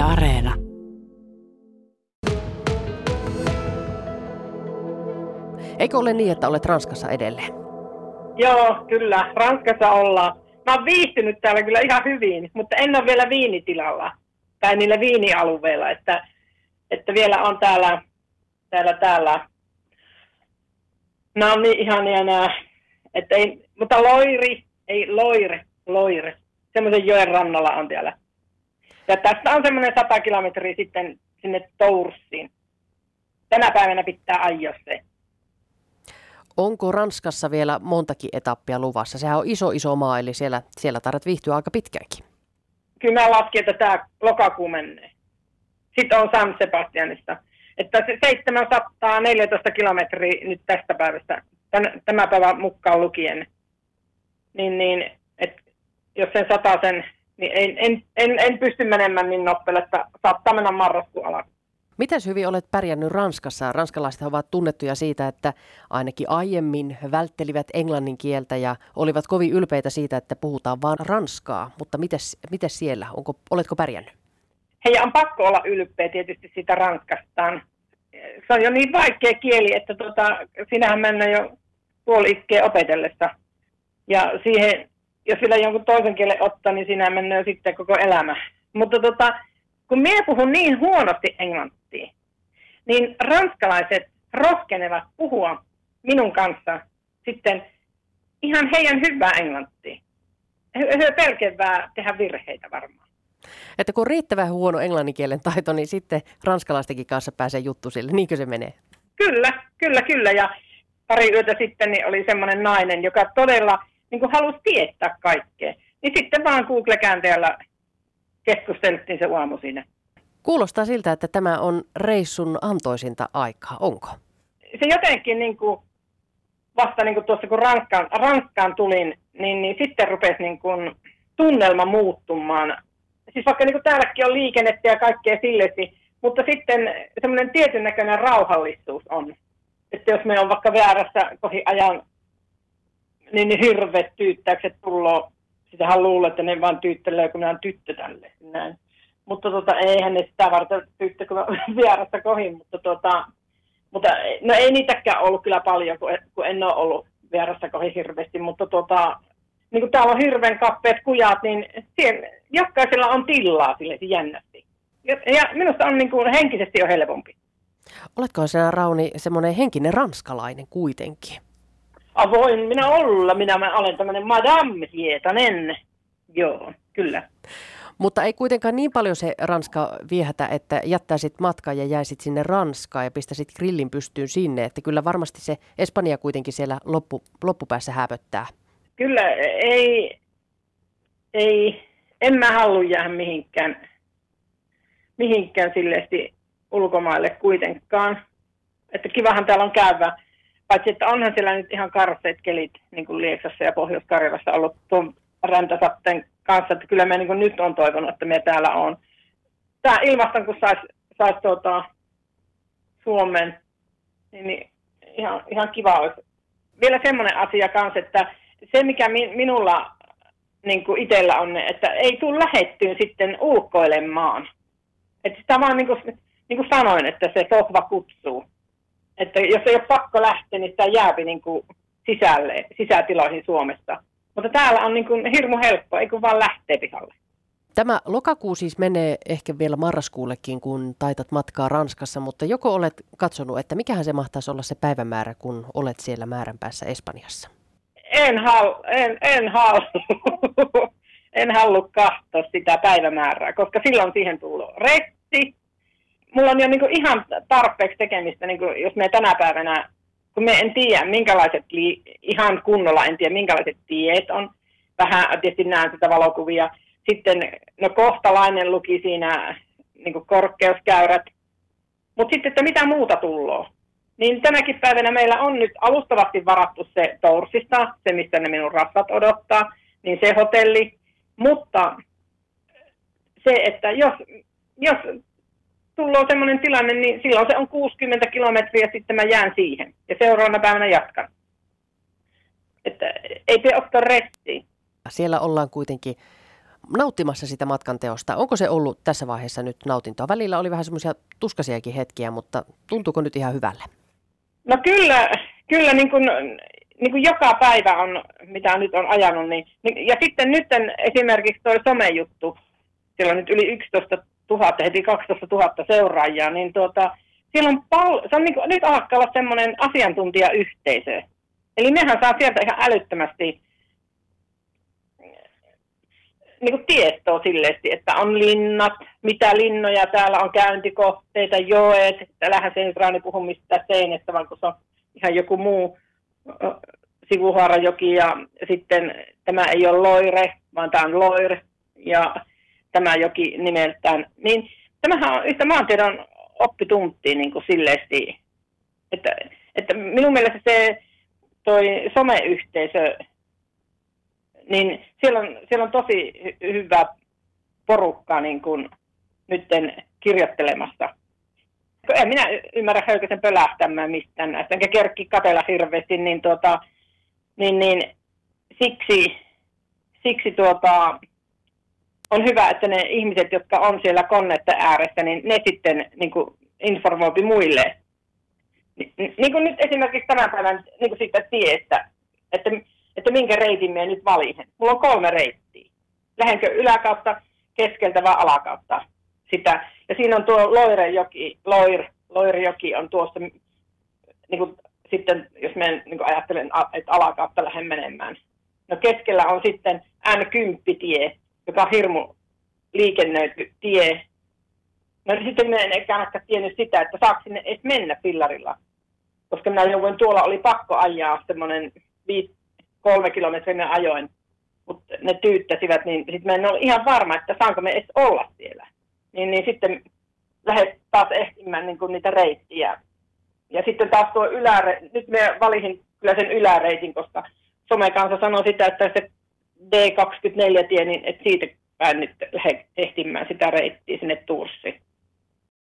Yle Areena. Eikö ole niin, että olet Ranskassa edelleen? Joo, kyllä. Ranskassa ollaan. Mä oon viihtynyt täällä kyllä ihan hyvin, mutta en ole vielä viinitilalla tai niillä viinialueilla, että, että vielä on täällä, täällä, täällä. Nämä on niin ihania nämä, että ei, mutta loiri, ei loire, loire. Semmoisen joen rannalla on täällä. Ja tästä on semmoinen 100 kilometriä sitten sinne Toursiin. Tänä päivänä pitää ajaa se. Onko Ranskassa vielä montakin etappia luvassa? Sehän on iso iso maa, eli siellä, siellä tarvitset viihtyä aika pitkäänkin. Kyllä mä laskin, että tämä lokakuu menee. Sitten on San Sebastianista. Että se 714 kilometriä nyt tästä päivästä, tän, tämä päivä mukaan lukien. Niin, niin et jos sen sataa sen, niin en, en, en, en pysty menemään niin nopealle, että saattaa mennä marraskuun alkuun. Miten hyvin olet pärjännyt Ranskassa? Ranskalaiset ovat tunnettuja siitä, että ainakin aiemmin välttelivät englannin kieltä ja olivat kovin ylpeitä siitä, että puhutaan vain ranskaa. Mutta miten siellä? Onko, oletko pärjännyt? Heidän on pakko olla ylpeä tietysti siitä Ranskastaan. Se on jo niin vaikea kieli, että tota, sinähän mennään jo puoli opetellessa. Ja siihen, jos vielä jonkun toisen kielen ottaa, niin sinä mennään sitten koko elämä. Mutta tota, kun minä puhun niin huonosti englantia, niin ranskalaiset rohkenevat puhua minun kanssa sitten ihan heidän hyvää englantia. He, pelkäävät tehdä virheitä varmaan. Että kun on riittävän huono englanninkielen taito, niin sitten ranskalaistenkin kanssa pääsee juttu sille. Niinkö se menee? Kyllä, kyllä, kyllä. Ja pari yötä sitten niin oli semmoinen nainen, joka todella niin kuin halusi tietää kaikkea. Niin sitten vaan Google-käänteellä keskusteltiin se aamu siinä. Kuulostaa siltä, että tämä on reissun antoisinta aikaa, onko? Se jotenkin niin kuin, vasta niin kuin tuossa kun Ranskaan, Ranskaan tulin, niin, niin sitten rupesi niin kuin, tunnelma muuttumaan. Siis vaikka niin kuin täälläkin on liikennettä ja kaikkea sillesi, mutta sitten semmoinen tietyn näköinen rauhallisuus on. Että jos me on vaikka väärässä kohi ajan, niin, niin hirveät tyyttäykset tullut. Sitähän luulee, että ne vaan tyyttelee, kun minä on tyttö tälle. Näin. Mutta tota, eihän ne sitä varten tyttö, kun vierasta kohin, mutta tota, mutta no ei niitäkään ollut kyllä paljon, kun, kun en ole ollut vierassa kohin hirveästi, mutta tota, niin kuin täällä on hirveän kappeet kujat, niin siellä, jokaisella on tilaa sille jännästi. Ja, ja minusta on niin kuin, henkisesti jo helpompi. Oletko sinä Rauni semmoinen henkinen ranskalainen kuitenkin? Avoin minä olla, minä mä olen tämmöinen Madame Hietanen. Joo, kyllä. Mutta ei kuitenkaan niin paljon se Ranska viehätä, että jättäisit matkaa ja jäisit sinne Ranskaan ja pistäisit grillin pystyyn sinne. Että kyllä varmasti se Espanja kuitenkin siellä loppu, loppupäässä häpöttää. Kyllä, ei, ei, en mä halua jäädä mihinkään, mihinkään silleesti ulkomaille kuitenkaan. Että kivahan täällä on käyvä. Paitsi, että onhan siellä nyt ihan karseet kelit, niin kuin Lieksassa ja Pohjois-Karjalassa ollut tuon räntäsatteen kanssa, että kyllä me niin nyt on toivonut, että me täällä on. Tämä ilmaston, kun saisi sais tuota, Suomen, niin, niin ihan, ihan kiva olisi. Vielä semmoinen asia kanssa, että se mikä mi, minulla niin kuin itsellä on, että ei tule lähettyyn sitten ulkoilemaan. Että sitä vaan niin kuin, niin kuin sanoin, että se tohva kutsuu. Että jos ei ole pakko lähteä, niin sitä jääpi niin kuin sisälle, sisätiloihin Suomesta. Mutta täällä on niin kuin hirmu helppo, ei kun vaan lähtee pihalle. Tämä lokakuu siis menee ehkä vielä marraskuullekin, kun taitat matkaa Ranskassa, mutta joko olet katsonut, että mikähän se mahtaisi olla se päivämäärä, kun olet siellä määränpäässä Espanjassa? En, hal, en, en halua. en halua katsoa sitä päivämäärää, koska silloin siihen tulee retti. Mulla on jo niin kuin ihan tarpeeksi tekemistä, niin kuin jos me tänä päivänä kun me en tiedä, minkälaiset, ihan kunnolla en tiedä, minkälaiset tiet on. Vähän tietysti näen sitä valokuvia. Sitten, no kohtalainen luki siinä niin korkeuskäyrät. Mutta sitten, että mitä muuta tulloo. Niin tänäkin päivänä meillä on nyt alustavasti varattu se Toursista, se missä ne minun rassat odottaa, niin se hotelli. Mutta se, että jos, jos tullaan semmoinen tilanne, niin silloin se on 60 kilometriä, sitten mä jään siihen. Ja seuraavana päivänä jatkan. Että ei te ottaa restiin. Siellä ollaan kuitenkin nauttimassa sitä matkan teosta. Onko se ollut tässä vaiheessa nyt nautintoa? Välillä oli vähän semmoisia tuskasiakin hetkiä, mutta tuntuuko nyt ihan hyvälle? No kyllä, kyllä niin kuin, niin kuin joka päivä on, mitä nyt on ajanut. Niin, niin ja sitten nyt esimerkiksi tuo somejuttu, siellä on nyt yli 11 000, heti 12 000 seuraajaa, niin tuota, siellä on pal- se on niin kuin, nyt alkaa olla semmoinen asiantuntijayhteisö. Eli mehän saa sieltä ihan älyttömästi niin kuin tietoa silleesti, että on linnat, mitä linnoja täällä on käyntikohteita, joet, täällähän se ei Raani puhu mistään seinästä, vaan kun se on ihan joku muu Sivuhaarajoki ja sitten tämä ei ole Loire, vaan tämä on Loire ja tämä joki nimeltään. Niin tämähän on yhtä maantiedon oppituntia niin kuin silleesti, että, että minun mielestä se toi someyhteisö niin siellä on, siellä on tosi hyvä porukka niin kuin nytten kirjoittelemassa. En minä ymmärrä Höykäsen pölähtämään mistään näistä, enkä kerkki katella hirveästi, niin, tuota, niin, niin siksi, siksi tuota, on hyvä, että ne ihmiset, jotka on siellä konnetta ääressä, niin ne sitten niin kuin informoipi muille. Ni, niin kuin nyt esimerkiksi tämän päivän niin kuin siitä tiestä, että että minkä reitin minä nyt valitsen. Mulla on kolme reittiä. Lähdenkö yläkautta, keskeltä vai alakautta sitä. Ja siinä on tuo Loirejoki, Loir, Loirejoki on tuossa, niin kuin, sitten jos mä niin kuin ajattelen, että alakautta lähden menemään. No keskellä on sitten N10-tie, joka on hirmu liikennöity tie. No sitten minä en ehkä tiennyt sitä, että saako sinne edes mennä pillarilla. Koska minä jouduin tuolla, oli pakko ajaa semmoinen kolme kilometrin ajoin, mutta ne tyyttäsivät, niin sitten mä en ole ihan varma, että saanko me edes olla siellä. Niin, niin sitten lähdet taas ehtimään niin kuin niitä reittiä. Ja sitten taas tuo yläre, nyt me valihin kyllä sen yläreitin, koska somekansa sanoi sitä, että se D24-tie, niin että siitä päin nyt ehtimään sitä reittiä sinne Turssiin.